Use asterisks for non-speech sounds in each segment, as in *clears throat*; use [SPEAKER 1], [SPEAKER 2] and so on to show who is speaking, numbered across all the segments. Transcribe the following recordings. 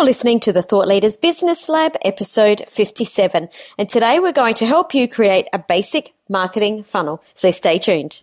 [SPEAKER 1] You're listening to the Thought Leaders Business Lab, episode 57. And today we're going to help you create a basic marketing funnel. So stay tuned.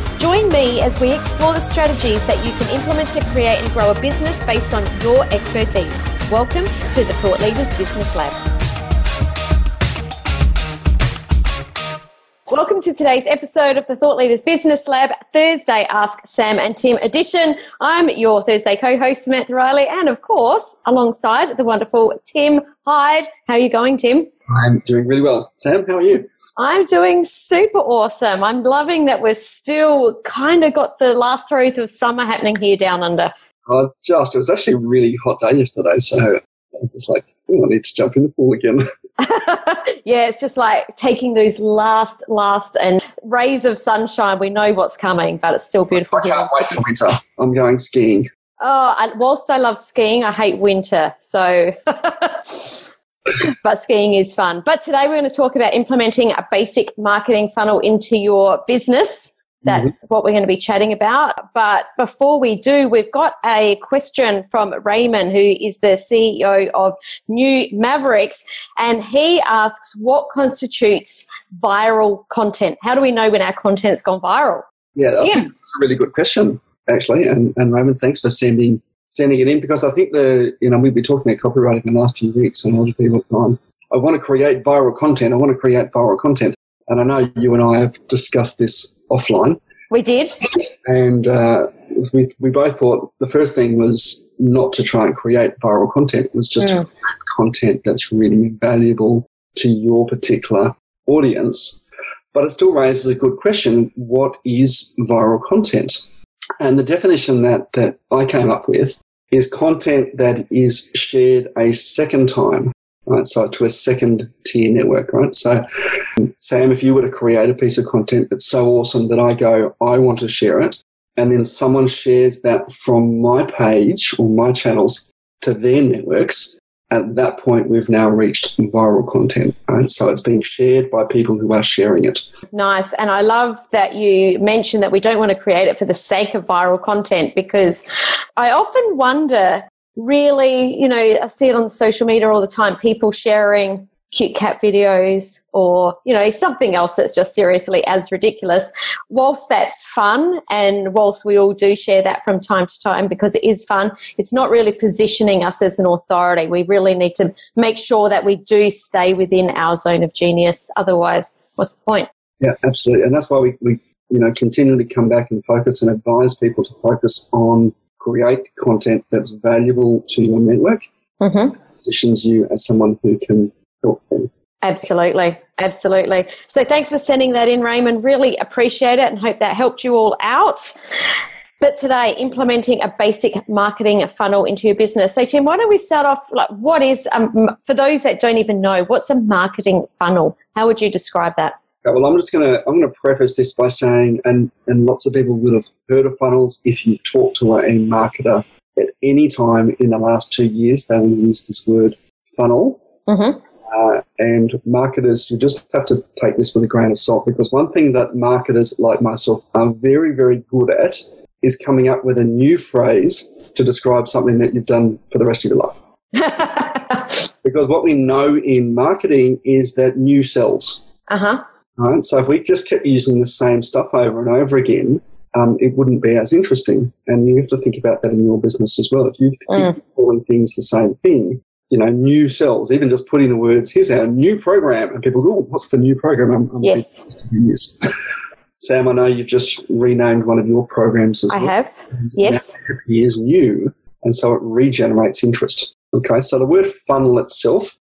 [SPEAKER 1] Join me as we explore the strategies that you can implement to create and grow a business based on your expertise. Welcome to the Thought Leaders Business Lab. Welcome to today's episode of the Thought Leaders Business Lab, Thursday Ask Sam and Tim edition. I'm your Thursday co host, Samantha Riley, and of course, alongside the wonderful Tim Hyde. How are you going, Tim?
[SPEAKER 2] I'm doing really well. Sam, how are you?
[SPEAKER 1] I'm doing super awesome. I'm loving that we're still kind of got the last throes of summer happening here down under.
[SPEAKER 2] Uh, just, it was actually a really hot day yesterday, so it's like, oh, I need to jump in the pool again. *laughs*
[SPEAKER 1] yeah, it's just like taking those last, last and rays of sunshine. We know what's coming, but it's still beautiful.
[SPEAKER 2] I can't wait for winter. I'm going skiing.
[SPEAKER 1] Oh, I, whilst I love skiing, I hate winter. So *laughs* but skiing is fun. But today we're going to talk about implementing a basic marketing funnel into your business. That's mm-hmm. what we're going to be chatting about. But before we do, we've got a question from Raymond, who is the CEO of New Mavericks. And he asks, what constitutes viral content? How do we know when our content's gone viral?
[SPEAKER 2] Yeah, that's a really good question, actually. And, and Raymond, thanks for sending sending it in because I think the, you know, we've been talking about copywriting in the last few weeks and a lot of people have gone, I want to create viral content. I want to create viral content. And I know you and I have discussed this offline.
[SPEAKER 1] We did.
[SPEAKER 2] And uh, we, we both thought the first thing was not to try and create viral content, it was just mm. content that's really valuable to your particular audience. But it still raises a good question what is viral content? And the definition that, that I came up with is content that is shared a second time, right? So to a second tier network, right? So, Sam, if you were to create a piece of content that's so awesome that I go, I want to share it, and then someone shares that from my page or my channels to their networks, at that point, we've now reached viral content. Right? So it's being shared by people who are sharing it.
[SPEAKER 1] Nice. And I love that you mentioned that we don't want to create it for the sake of viral content because I often wonder really, you know, I see it on social media all the time, people sharing cute cat videos or you know something else that's just seriously as ridiculous. Whilst that's fun and whilst we all do share that from time to time because it is fun it's not really positioning us as an authority. We really need to make sure that we do stay within our zone of genius. Otherwise what's the point?
[SPEAKER 2] Yeah absolutely. And that's why we, we you know continually come back and focus and advise people to focus on create content that's valuable to your network. Mm-hmm. positions you as someone who can
[SPEAKER 1] Absolutely. Absolutely. So thanks for sending that in, Raymond. Really appreciate it and hope that helped you all out. But today, implementing a basic marketing funnel into your business. So, Tim, why don't we start off? Like, what is um, for those that don't even know, what's a marketing funnel? How would you describe that?
[SPEAKER 2] Okay, well, I'm just going to I'm going to preface this by saying, and and lots of people would have heard of funnels. If you've talked to a marketer at any time in the last two years, they will use this word funnel. Mm-hmm. Uh, and marketers, you just have to take this with a grain of salt because one thing that marketers like myself are very, very good at is coming up with a new phrase to describe something that you've done for the rest of your life. *laughs* because what we know in marketing is that new sells. Uh huh. Right? So if we just kept using the same stuff over and over again, um, it wouldn't be as interesting. And you have to think about that in your business as well. If you keep mm. calling things the same thing, you know, new sells, even just putting the words, here's our new program. And people go, oh, what's the new program?
[SPEAKER 1] I'm, I'm yes.
[SPEAKER 2] Yes. *laughs* Sam, I know you've just renamed one of your programs as
[SPEAKER 1] I
[SPEAKER 2] well.
[SPEAKER 1] I have, yes.
[SPEAKER 2] It appears new, and so it regenerates interest. Okay, so the word funnel itself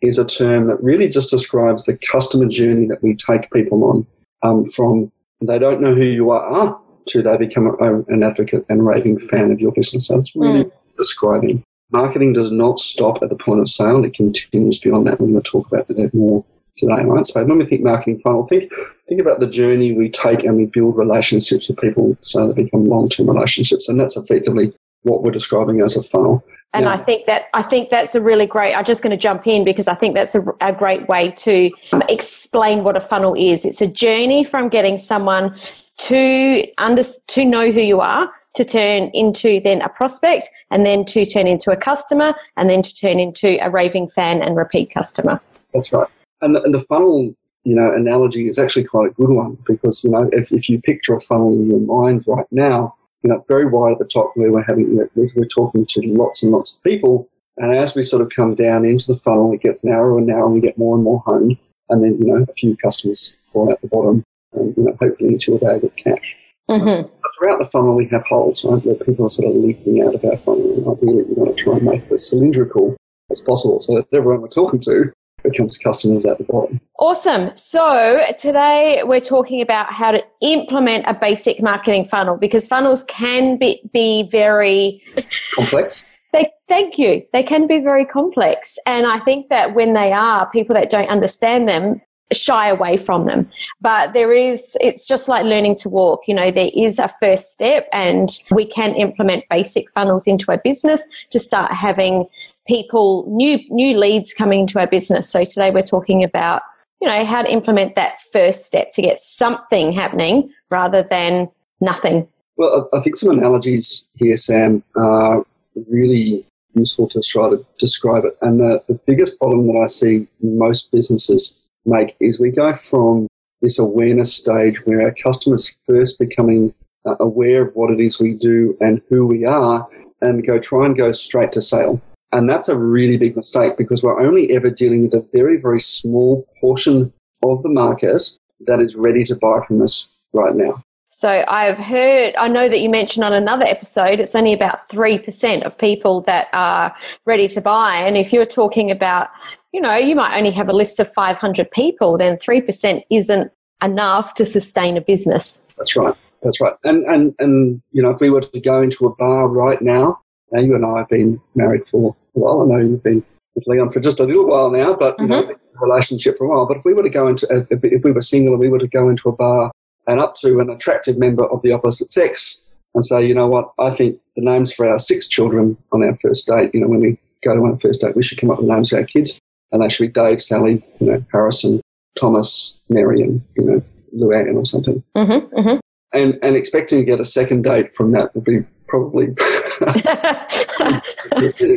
[SPEAKER 2] is a term that really just describes the customer journey that we take people on um, from they don't know who you are to they become a, an advocate and raving fan of your business. So it's really mm. describing. Marketing does not stop at the point of sale; it continues beyond that. We're going to talk about that more today, right? So when we think marketing funnel, think think about the journey we take and we build relationships with people so they become long term relationships, and that's effectively what we're describing as a funnel.
[SPEAKER 1] And yeah. I think that I think that's a really great. I'm just going to jump in because I think that's a, a great way to explain what a funnel is. It's a journey from getting someone to under to know who you are to turn into then a prospect and then to turn into a customer and then to turn into a raving fan and repeat customer.
[SPEAKER 2] That's right. And the, and the funnel, you know, analogy is actually quite a good one because, you know, if, if you picture a funnel in your mind right now, you know, it's very wide at the top where we're having, you know, we're talking to lots and lots of people. And as we sort of come down into the funnel, it gets narrower and narrower and we get more and more honed. And then, you know, a few customers fall out the bottom and, you know, hopefully into a bag of cash. Mm-hmm. Throughout the funnel, we have holes, right, where people are sort of leaking out of our funnel. And ideally, we want to try and make it as cylindrical as possible so that everyone we're talking to becomes customers at the bottom.
[SPEAKER 1] Awesome. So today we're talking about how to implement a basic marketing funnel because funnels can be, be very *laughs*
[SPEAKER 2] complex.
[SPEAKER 1] They, thank you. They can be very complex. And I think that when they are, people that don't understand them shy away from them. But there is, it's just like learning to walk. You know, there is a first step, and we can implement basic funnels into our business to start having people new new leads coming into our business. So today we're talking about you know how to implement that first step to get something happening rather than nothing.
[SPEAKER 2] Well, I think some analogies here, Sam, are really useful to try to describe it. And the, the biggest problem that I see in most businesses make is we go from this awareness stage where our customers first becoming uh, aware of what it is we do and who we are and go try and go straight to sale. And that's a really big mistake because we're only ever dealing with a very, very small portion of the market that is ready to buy from us right now.
[SPEAKER 1] So I've heard, I know that you mentioned on another episode, it's only about 3% of people that are ready to buy. And if you're talking about, you know, you might only have a list of 500 people, then 3% isn't enough to sustain a business.
[SPEAKER 2] That's right. That's right. And, and, and, you know, if we were to go into a bar right now, now you and I have been married for a while. I know you've been with Leon for just a little while now, but you mm-hmm. know, relationship for a while. But if we were to go into, a, if we were single and we were to go into a bar and up to an attractive member of the opposite sex and say, you know what, I think the names for our six children on our first date, you know, when we go to our first date, we should come up with names for our kids, and they should be Dave, Sally, you know, Harrison, Thomas, Mary, and you know, Luann or something. Mm-hmm, mm-hmm. And and expecting to get a second date from that would be probably *laughs*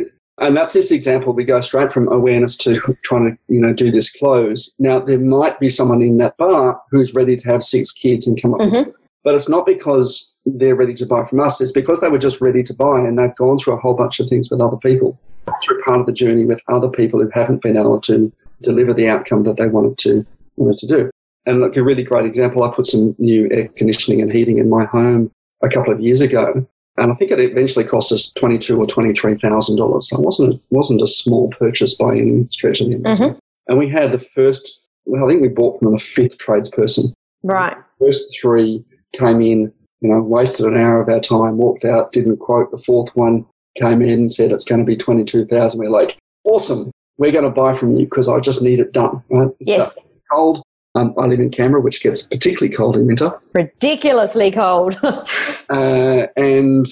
[SPEAKER 2] *laughs* And that's this example. We go straight from awareness to trying to, you know, do this close. Now, there might be someone in that bar who's ready to have six kids and come up mm-hmm. with but it's not because they're ready to buy from us. It's because they were just ready to buy and they've gone through a whole bunch of things with other people, through part of the journey with other people who haven't been able to deliver the outcome that they wanted to wanted to do. And look, a really great example, I put some new air conditioning and heating in my home a couple of years ago. And I think it eventually cost us twenty two or twenty three thousand dollars. So it wasn't a, wasn't a small purchase by any stretch of the imagination. Mm-hmm. And we had the first. Well, I think we bought from the fifth tradesperson.
[SPEAKER 1] Right.
[SPEAKER 2] The first three came in. You know, wasted an hour of our time, walked out, didn't quote. The fourth one came in and said it's going to be twenty two thousand. We're like, awesome. We're going to buy from you because I just need it done. Right?
[SPEAKER 1] It's yes.
[SPEAKER 2] Cold. Um, I live in Canberra, which gets particularly cold in winter.
[SPEAKER 1] Ridiculously cold. *laughs*
[SPEAKER 2] uh, and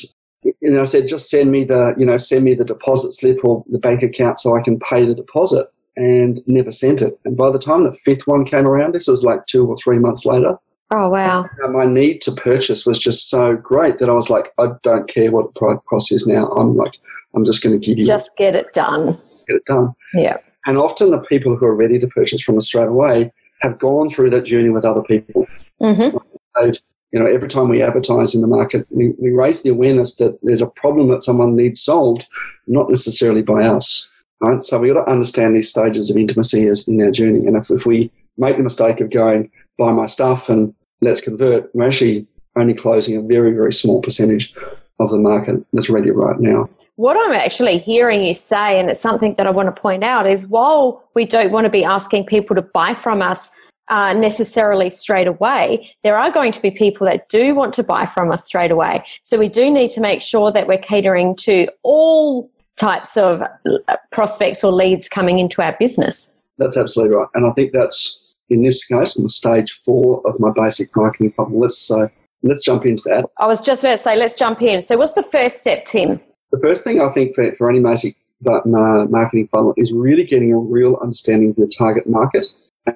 [SPEAKER 2] and I said, just send me the, you know, send me the deposit slip or the bank account so I can pay the deposit. And never sent it. And by the time the fifth one came around, this was like two or three months later.
[SPEAKER 1] Oh wow!
[SPEAKER 2] my need to purchase was just so great that I was like, I don't care what the price is now. I'm like, I'm just going to give you
[SPEAKER 1] just it. get it done.
[SPEAKER 2] Get it done.
[SPEAKER 1] Yeah.
[SPEAKER 2] And often the people who are ready to purchase from us straight away have gone through that journey with other people. Mm-hmm. They've, you know, every time we advertise in the market, we, we raise the awareness that there's a problem that someone needs solved, not necessarily by us. Right? So we've got to understand these stages of intimacy as in our journey. And if, if we make the mistake of going, buy my stuff and let's convert, we're actually only closing a very, very small percentage of the market that's ready right now.
[SPEAKER 1] What I'm actually hearing you say, and it's something that I want to point out, is while we don't want to be asking people to buy from us uh, necessarily straight away, there are going to be people that do want to buy from us straight away. So we do need to make sure that we're catering to all types of uh, prospects or leads coming into our business.
[SPEAKER 2] That's absolutely right. And I think that's, in this case, my stage four of my basic marketing funnel. Let's, uh, let's jump into that.
[SPEAKER 1] I was just about to say, let's jump in. So, what's the first step, Tim?
[SPEAKER 2] The first thing I think for, for any basic uh, marketing funnel is really getting a real understanding of your target market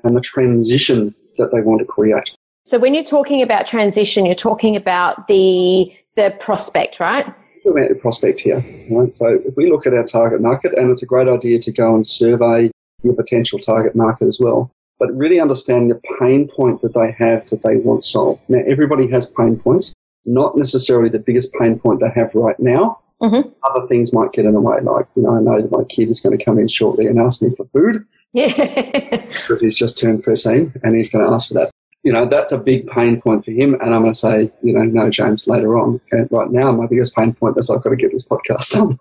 [SPEAKER 2] and the transition that they want to create.
[SPEAKER 1] So, when you're talking about transition, you're talking about the the prospect, right?
[SPEAKER 2] About the prospect here, right? So, if we look at our target market, and it's a great idea to go and survey your potential target market as well but really understanding the pain point that they have that they want solved. Now, everybody has pain points, not necessarily the biggest pain point they have right now. Mm-hmm. Other things might get in the way, like, you know, I know that my kid is going to come in shortly and ask me for food.
[SPEAKER 1] Yeah. *laughs*
[SPEAKER 2] because he's just turned 13 and he's going to ask for that. You know, that's a big pain point for him. And I'm going to say, you know, no, James, later on. And right now, my biggest pain point is I've got to get this podcast
[SPEAKER 1] done.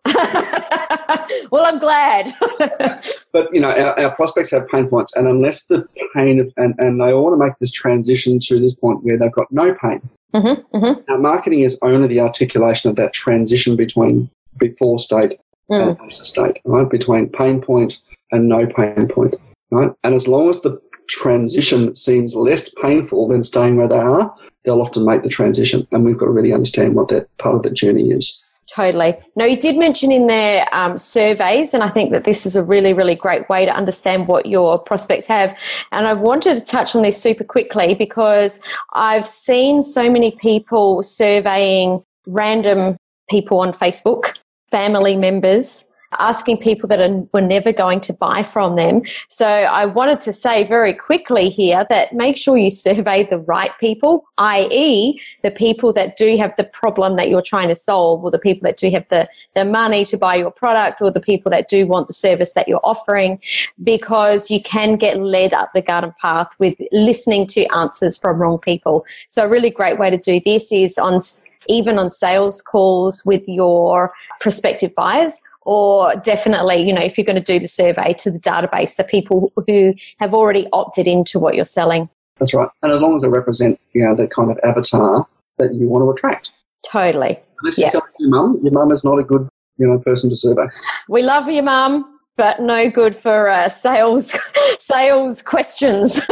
[SPEAKER 1] *laughs* well, I'm glad. *laughs*
[SPEAKER 2] but you know, our, our, prospects have pain points, and unless the pain of and, and they all want to make this transition to this point where they've got no pain. Mm-hmm, mm-hmm. Now, marketing is only the articulation of that transition between before state mm. and after state, right? Between pain point and no pain point, right? And as long as the transition seems less painful than staying where they are, they'll often make the transition. And we've got to really understand what that part of the journey is.
[SPEAKER 1] Totally. No, you did mention in their um, surveys, and I think that this is a really, really great way to understand what your prospects have. And I wanted to touch on this super quickly because I've seen so many people surveying random people on Facebook, family members, asking people that are, were never going to buy from them. So I wanted to say very quickly here that make sure you survey the right people, i.e., the people that do have the problem that you're trying to solve, or the people that do have the, the money to buy your product, or the people that do want the service that you're offering, because you can get led up the garden path with listening to answers from wrong people. So a really great way to do this is on even on sales calls with your prospective buyers or definitely, you know, if you're going to do the survey to the database, the people who have already opted into what you're selling.
[SPEAKER 2] That's right. And as long as they represent, you know, the kind of avatar that you want to attract.
[SPEAKER 1] Totally.
[SPEAKER 2] Unless you're selling to your mum, your mum is not a good, you know, person to survey.
[SPEAKER 1] We love your mum but no good for uh, sales *laughs* sales questions. *laughs*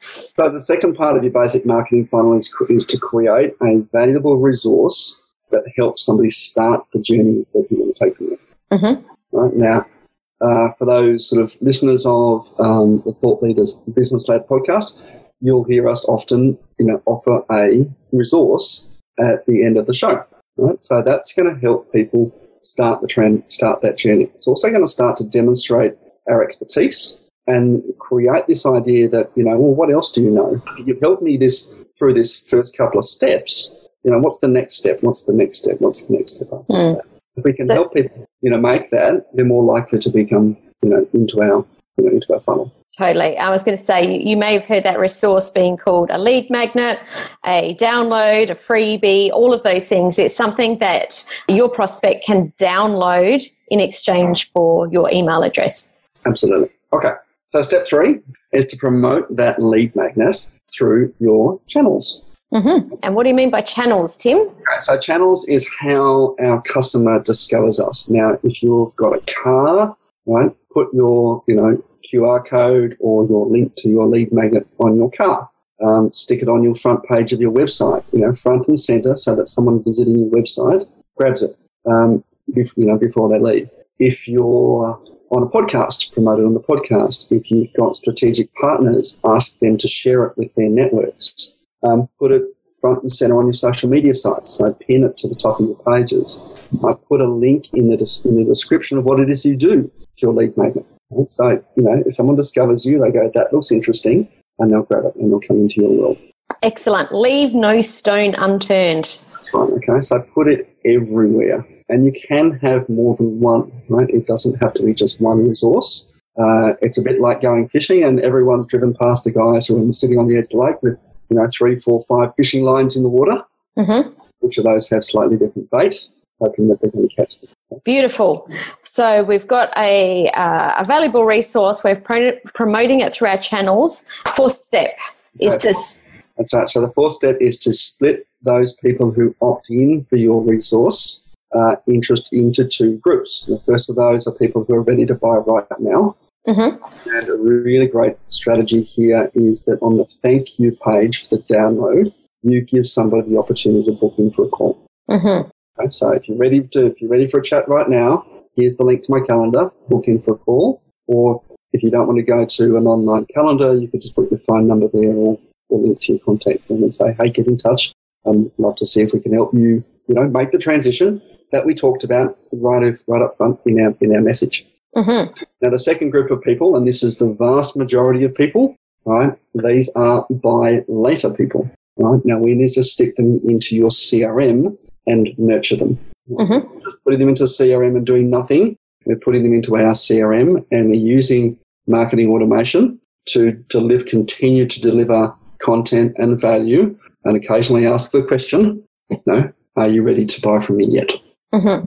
[SPEAKER 1] so
[SPEAKER 2] the second part of your basic marketing funnel is, is to create a valuable resource that helps somebody start the journey that you want to take them there. Mm-hmm. Right now, uh, for those sort of listeners of um, the Thought Leaders Business Lab podcast, you'll hear us often, you know, offer a resource at the end of the show. Right, so that's going to help people start the trend, start that journey. It's also going to start to demonstrate our expertise and create this idea that you know, well, what else do you know? You've helped me this through this first couple of steps you know, what's the next step? What's the next step? What's the next step mm. If we can so, help people, you know, make that, they're more likely to become, you know, into our, you know, into our funnel.
[SPEAKER 1] Totally. I was going to say, you may have heard that resource being called a lead magnet, a download, a freebie, all of those things. It's something that your prospect can download in exchange for your email address.
[SPEAKER 2] Absolutely. Okay. So, step three is to promote that lead magnet through your channels.
[SPEAKER 1] Mm-hmm. And what do you mean by channels, Tim?
[SPEAKER 2] Okay, so channels is how our customer discovers us. Now, if you've got a car, right, put your you know QR code or your link to your lead magnet on your car. Um, stick it on your front page of your website, you know, front and center, so that someone visiting your website grabs it, um, bef- you know, before they leave. If you're on a podcast, promote it on the podcast. If you've got strategic partners, ask them to share it with their networks um, put it front and center on your social media sites. So pin it to the top of your pages. I put a link in the, in the description of what it is you do to your lead magnet. Right? So, you know, if someone discovers you, they go, that looks interesting, and they'll grab it and they'll come into your world.
[SPEAKER 1] Excellent. Leave no stone unturned.
[SPEAKER 2] That's right. Okay. So put it everywhere. And you can have more than one, right? It doesn't have to be just one resource. Uh, it's a bit like going fishing, and everyone's driven past the guys who are sitting on the edge of the lake with you know, three, four, five fishing lines in the water. Mm-hmm. each of those have slightly different bait, hoping that they're going to catch them.
[SPEAKER 1] Beautiful. So we've got a, uh, a valuable resource. We're pro- promoting it through our channels. Fourth step is
[SPEAKER 2] Okay.
[SPEAKER 1] to s-
[SPEAKER 2] That's right. So the fourth step is to split those people who opt in for your resource uh, interest into two groups. The first of those are people who are ready to buy right now.
[SPEAKER 1] Mhm.
[SPEAKER 2] And a really great strategy here is that on the thank you page for the download, you give somebody the opportunity to book in for a call.
[SPEAKER 1] Mhm.
[SPEAKER 2] Okay, so if you're ready to, if you're ready for a chat right now, here's the link to my calendar. Book in for a call, or if you don't want to go to an online calendar, you could just put your phone number there or, or link to your contact form and say, "Hey, get in touch. I'd love to see if we can help you. You know, make the transition that we talked about right right up front in our in our message."
[SPEAKER 1] Mhm.
[SPEAKER 2] Now, the second group of people, and this is the vast majority of people, right? These are buy later people, right? Now, we need to stick them into your CRM and nurture them.
[SPEAKER 1] Mhm.
[SPEAKER 2] Just putting them into CRM and doing nothing. We're putting them into our CRM and we're using marketing automation to deliver, continue to deliver content and value, and occasionally ask the question, "No, are you ready to buy from me yet?"
[SPEAKER 1] Mhm.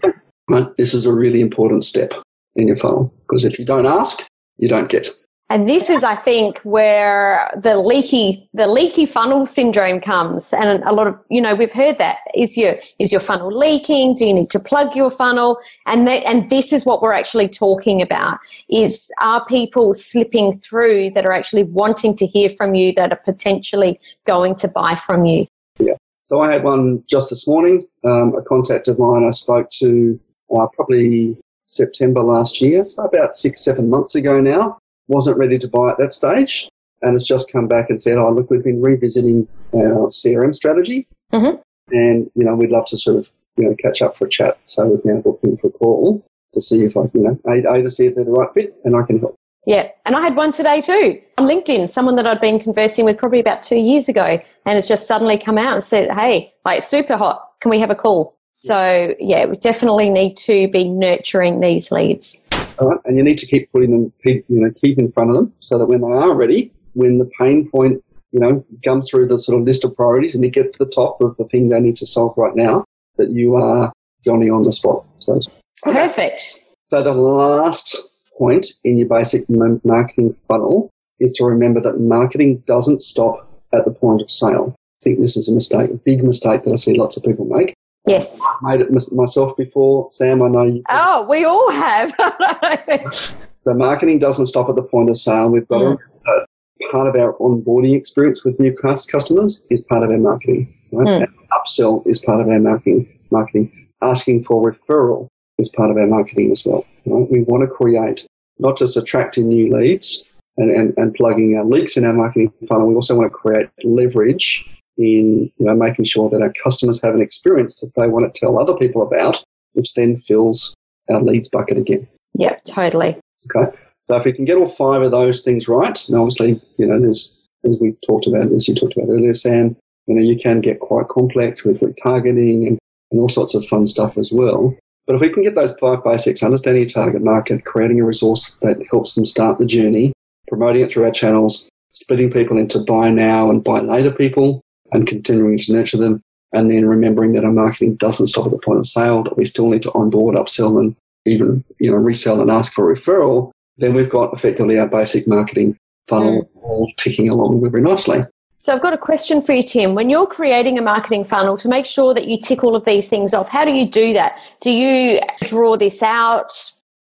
[SPEAKER 2] Right? This is a really important step in your funnel because if you don't ask, you don't get.
[SPEAKER 1] And this is, I think, where the leaky the leaky funnel syndrome comes. And a lot of you know we've heard that is your is your funnel leaking? Do you need to plug your funnel? And that, and this is what we're actually talking about: is are people slipping through that are actually wanting to hear from you that are potentially going to buy from you? Yeah.
[SPEAKER 2] So I had one just this morning. Um, a contact of mine I spoke to uh, probably September last year, so about six, seven months ago now. Wasn't ready to buy at that stage, and has just come back and said, "Oh, look, we've been revisiting our CRM strategy,
[SPEAKER 1] Mhm.
[SPEAKER 2] and you know, we'd love to sort of you know catch up for a chat." So we've now booked in for a call to see if I, you know, a, a to see if they're the right fit, and I can help.
[SPEAKER 1] Yeah, and I had one today too on LinkedIn. Someone that I'd been conversing with probably about two years ago, and it's just suddenly come out and said, "Hey, like super hot. Can we have a call?" So yeah, we definitely need to be nurturing these leads.
[SPEAKER 2] All right, and you need to keep putting them, keep, you know, keep in front of them so that when they are ready, when the pain point, you know, comes through the sort of list of priorities and you get to the top of the thing they need to solve right now, that you are Johnny on the spot. So,
[SPEAKER 1] Perfect.
[SPEAKER 2] so the last point in your basic marketing funnel is to remember that marketing doesn't stop at the point of sale. I think this is a mistake, a big mistake that I see lots of people make.
[SPEAKER 1] Yes.
[SPEAKER 2] I've made it myself before. Sam, I know you.
[SPEAKER 1] Oh, we all have. *laughs*
[SPEAKER 2] So marketing doesn't stop at the point of sale. We've got
[SPEAKER 1] Mm.
[SPEAKER 2] a, part of our onboarding experience with new customers is part of our marketing. Right?
[SPEAKER 1] Mm.
[SPEAKER 2] And upsell is part of our marketing. Marketing asking for referral is part of our marketing as well. Right? We want to create not just attracting new leads and, and, and plugging our leaks in our marketing funnel. We also want to create leverage in you know making sure that our customers have an experience that they want to tell other people about, which then fills our leads bucket again.
[SPEAKER 1] yep, totally.
[SPEAKER 2] Okay. So if we can get all five of those things right, and obviously, you know, there's as we talked about, as you talked about earlier, Sam, you know, you can get quite complex with retargeting and, and all sorts of fun stuff as well. But if we can get those five basics, understanding your target market, creating a resource that helps them start the journey, promoting it through our channels, splitting people into buy now and buy later people, and continuing to nurture them, and then remembering that our marketing doesn't stop at the point of sale, that we still need to onboard, upsell, and even you know resell and ask for referral, then we've got effectively our basic marketing funnel mm. all ticking along very nicely.
[SPEAKER 1] So I've got a question for you, Tim. When you're creating a marketing funnel to make sure that you tick all of these things off, how do you do that? Do you draw this out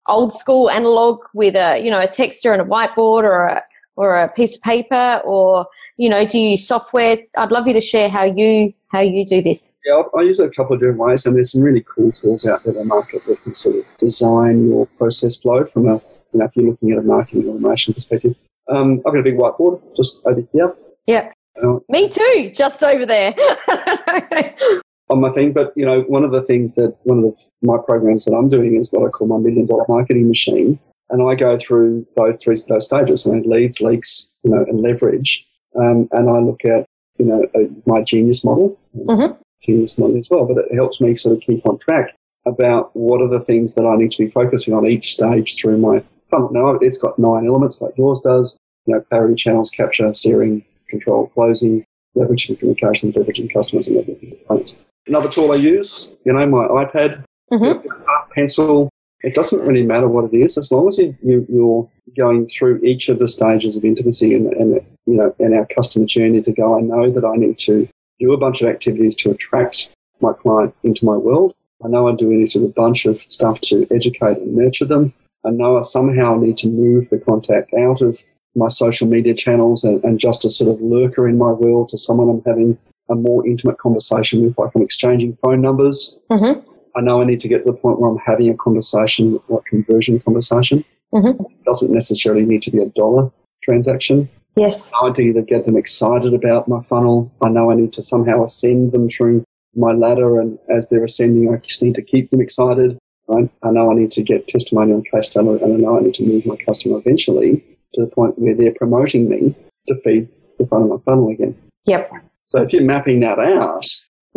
[SPEAKER 1] old school analog with a you know a texta and a whiteboard or a or a piece of paper or you know do you use software? I'd love you to share how you how you do this.
[SPEAKER 2] Yeah, I, use it a couple of different ways, and there's some really cool tools out there in the market that can sort of design your process flow from a you know if you're looking at a marketing automation perspective. Um, I've got a big whiteboard just over here.
[SPEAKER 1] Yeah.
[SPEAKER 2] Uh,
[SPEAKER 1] Me too, just over there. *laughs*
[SPEAKER 2] on my thing. But you know, one of the things that one of the, my programs that I'm doing is what I call my million dollar marketing machine, and I go through those three those stages: so leads, leaks, you know, and leverage. Um, and I look at you know uh, my genius model,
[SPEAKER 1] Mhm.
[SPEAKER 2] genius model as well. But it helps me sort of keep on track about what are the things that I need to be focusing on each stage through my funnel. Now it's got nine elements like yours does. You know, parity channels, capture, searing, control, closing, leveraging communication, leveraging customers, and leveraging components. another tool I use, you know, my iPad,
[SPEAKER 1] Mm-hmm.
[SPEAKER 2] pencil. It doesn't really matter what it is, as long as you, you, you're going through each of the stages of intimacy and, and you know and our customer journey to go. I know that I need to do a bunch of activities to attract my client into my world. I know I do need to do a bunch of stuff to educate and nurture them. I know I somehow need to move the contact out of my social media channels and, and just a sort of lurker in my world to someone I'm having a more intimate conversation with, like I'm exchanging phone numbers.
[SPEAKER 1] Mm-hmm.
[SPEAKER 2] I know I need to get to the point where I'm having a conversation, like conversion conversation.
[SPEAKER 1] Mm-hmm.
[SPEAKER 2] It doesn't necessarily need to be a dollar transaction.
[SPEAKER 1] Yes.
[SPEAKER 2] I need to get them excited about my funnel. I know I need to somehow ascend them through my ladder, and as they're ascending, I just need to keep them excited. Right? I know I need to get testimonial and case study, and I know I need to move my customer eventually to the point where they're promoting me to feed the front of my funnel again.
[SPEAKER 1] Yep.
[SPEAKER 2] So if you're mapping that out,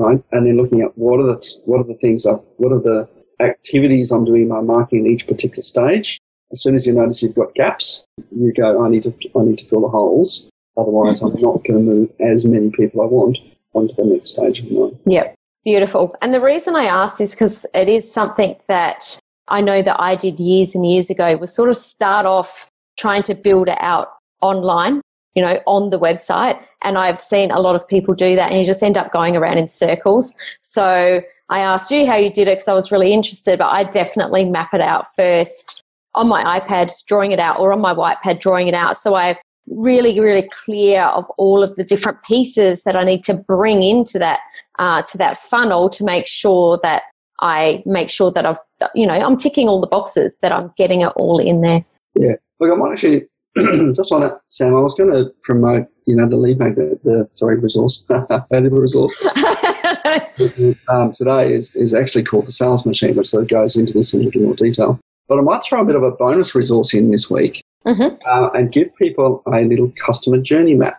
[SPEAKER 2] right, and then looking at what are the what are the things I what are the activities I'm doing in my marketing at each particular stage. As soon as you notice you've got gaps, you go, I need to I need to fill the holes. Otherwise, I'm not going to move as many people I want onto the next stage of mine.
[SPEAKER 1] Yep. Beautiful. And the reason I asked is because it is something that I know that I did years and years ago was sort of start off trying to build it out online, you know, on the website. And I've seen a lot of people do that and you just end up going around in circles. So I asked you how you did it because I was really interested, but I definitely map it out first on my iPad, drawing it out, or on my whitepad, drawing it out. So I really, really clear of all of the different pieces that I need to bring into that uh, to that funnel to make sure that I make sure that I've you know I'm ticking all the boxes that I'm getting it all in there.
[SPEAKER 2] Yeah. Look, I might actually *clears throat* just on that, Sam. I was going to promote, you know, the lead magnet, the sorry, resource, *laughs* valuable resource. *laughs* *laughs* um, today is is actually called the sales machine, which sort of goes into this in a little more detail. But I might throw a bit of a bonus resource in this week
[SPEAKER 1] Mhm.
[SPEAKER 2] uh, and give people a little customer journey map.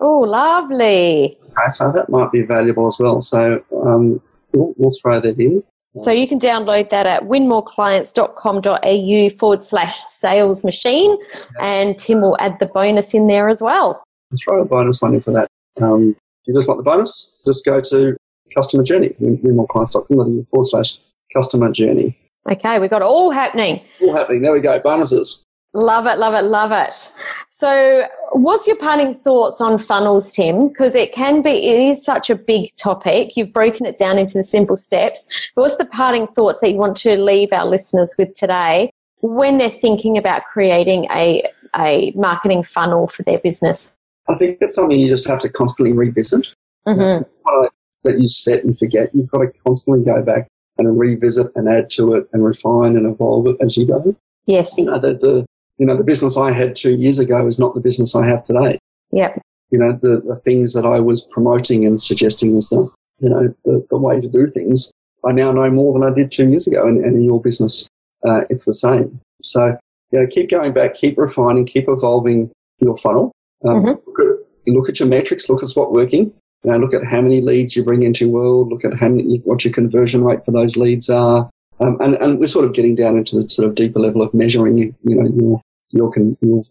[SPEAKER 1] Oh, lovely.
[SPEAKER 2] Okay, so that might be valuable as well. So um, we'll, we'll throw that in.
[SPEAKER 1] So you can download that at winmoreclients.com.au forward slash sales machine. And Tim will add the bonus in there as well.
[SPEAKER 2] Throw a bonus one in for that. Um, if you just want the bonus, just go to customer journey, winmoreclients.com.au forward slash customer journey.
[SPEAKER 1] Okay, we've got it all happening.
[SPEAKER 2] All happening. There we go. Bonuses.
[SPEAKER 1] Love it, love it, love it. So, what's your parting thoughts on funnels, Tim? Because it can be, it is such a big topic. You've broken it down into the simple steps. But what's the parting thoughts that you want to leave our listeners with today when they're thinking about creating a, a marketing funnel for their business?
[SPEAKER 2] I think that's something you just have to constantly revisit.
[SPEAKER 1] Mhm.
[SPEAKER 2] Not that you set and forget. You've got to constantly go back and revisit and add to it and refine and evolve it as you go.
[SPEAKER 1] Yes.
[SPEAKER 2] You know, the, the you know the business I had two years ago is not the business I have today.
[SPEAKER 1] Yep.
[SPEAKER 2] You know the, the things that I was promoting and suggesting as the you know the, the way to do things. I now know more than I did two years ago, and, and in your business, uh, it's the same. So you know, keep going back, keep refining, keep evolving your funnel. Um,
[SPEAKER 1] Mhm.
[SPEAKER 2] look, at, look at your metrics. Look at what's working. You know, look at how many leads you bring into your world. Look at how many, what your conversion rate for those leads are. Um, and, and we're sort of getting down into the sort of deeper level of measuring, you know, your your,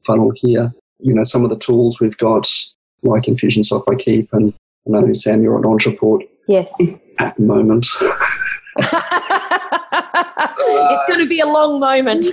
[SPEAKER 2] funnel here. You know, some of the tools we've got, like Infusionsoft by Keap, and I know Sam, you're on Ontraport
[SPEAKER 1] Yes.
[SPEAKER 2] at the moment. *laughs* *laughs*
[SPEAKER 1] it's going to be a long moment.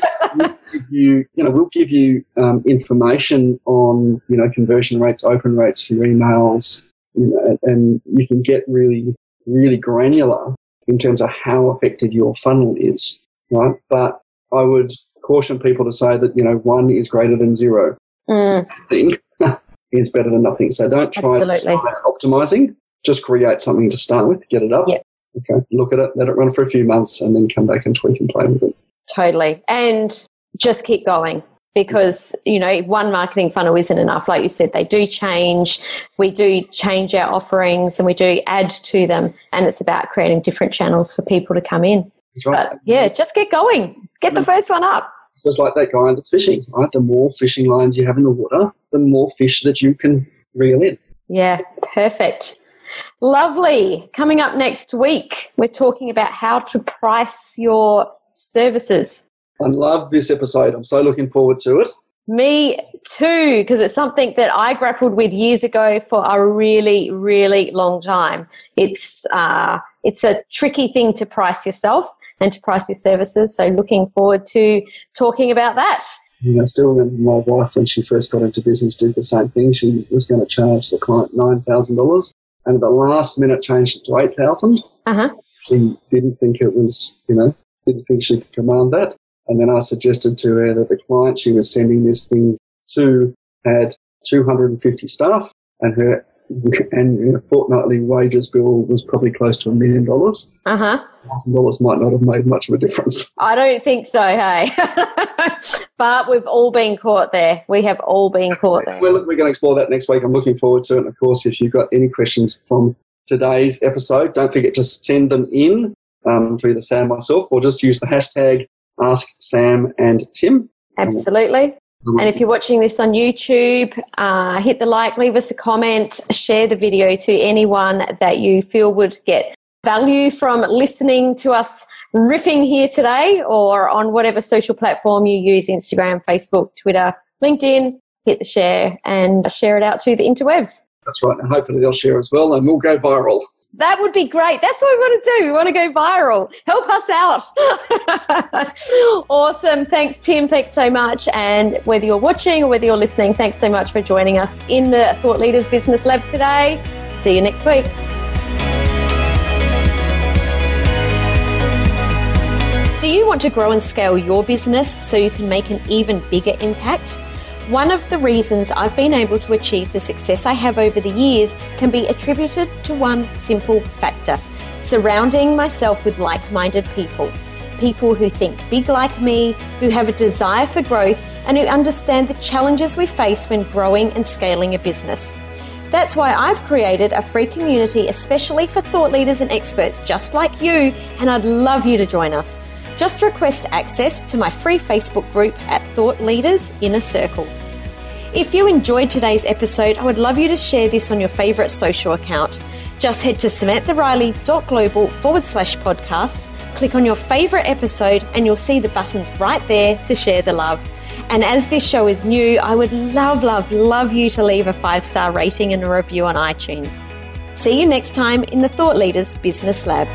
[SPEAKER 2] you, you know, we'll give you um, information on, you know, conversion rates, open rates for your emails, you know, and you can get really, really granular in terms of how effective your funnel is, right? But I would caution people to say that, you know, one is greater than zero.
[SPEAKER 1] Mm,
[SPEAKER 2] Thing *laughs* is better than nothing. So don't try to
[SPEAKER 1] Absolutely.
[SPEAKER 2] start optimizing. Just create something to start with, get it up.
[SPEAKER 1] Yep.
[SPEAKER 2] Okay. Look at it, let it run for a few months, and then come back and tweak and play with it.
[SPEAKER 1] totally. And just keep going because, you know, one marketing funnel isn't enough. Like you said, they do change. We do change our offerings and we do add to them. And it's about creating different channels for people to come in.
[SPEAKER 2] That's right.
[SPEAKER 1] But yeah, just get going. Get the first one up.
[SPEAKER 2] Just like that guy that's fishing, right? The more fishing lines you have in the water, the more fish that you can reel in.
[SPEAKER 1] Yeah, perfect. Lovely. Coming up next week, we're talking about how to price your services.
[SPEAKER 2] I love this episode. I'm so looking forward to it.
[SPEAKER 1] Me too, because it's something that I grappled with years ago for a really, really long time. It's uh, it's a tricky thing to price yourself price services. So, looking forward to talking about that.
[SPEAKER 2] You know, I still remember my wife when she first got into business did the same thing. She was going to charge the client nine thousand dollars, and at the last minute changed it to eight thousand.
[SPEAKER 1] Uh huh.
[SPEAKER 2] She didn't think it was, you know, didn't think she could command that. And then I suggested to her that the client she was sending this thing to had 250 staff and her and fortnightly wages bill was probably close to a million dollars.
[SPEAKER 1] Uh huh.
[SPEAKER 2] Thousand dollars might not have made much of a difference. *laughs*
[SPEAKER 1] I don't think so, hey. *laughs* but we've all been caught there. We have all been caught there.
[SPEAKER 2] Well, we're going to explore that next week. I'm looking forward to it. And of course, if you've got any questions from today's episode, don't forget to send them in um, to either Sam or myself, or just use the hashtag Ask Sam and Tim.
[SPEAKER 1] Absolutely. And if you're watching this on YouTube, uh, hit the like, leave us a comment, share the video to anyone that you feel would get value from listening to us riffing here today or on whatever social platform you use Instagram, Facebook, Twitter, LinkedIn. Hit the share and share it out to the interwebs.
[SPEAKER 2] That's right. And hopefully they'll share as well and we'll go viral.
[SPEAKER 1] That would be great. That's what we want to do. We want to go viral. Help us out. *laughs* awesome. Thanks, Tim. Thanks so much. And whether you're watching or whether you're listening, thanks so much for joining us in the Thought Leaders Business Lab today. See you next week. Do you want to grow and scale your business so you can make an even bigger impact? One of the reasons I've been able to achieve the success I have over the years can be attributed to one simple factor surrounding myself with like minded people. People who think big like me, who have a desire for growth, and who understand the challenges we face when growing and scaling a business. That's why I've created a free community especially for thought leaders and experts just like you, and I'd love you to join us. Just request access to my free Facebook group at Thought Leaders Inner Circle. If you enjoyed today's episode, I would love you to share this on your favourite social account. Just head to samanthariley.global forward slash podcast, click on your favourite episode, and you'll see the buttons right there to share the love. And as this show is new, I would love, love, love you to leave a five star rating and a review on iTunes. See you next time in the Thought Leaders Business Lab.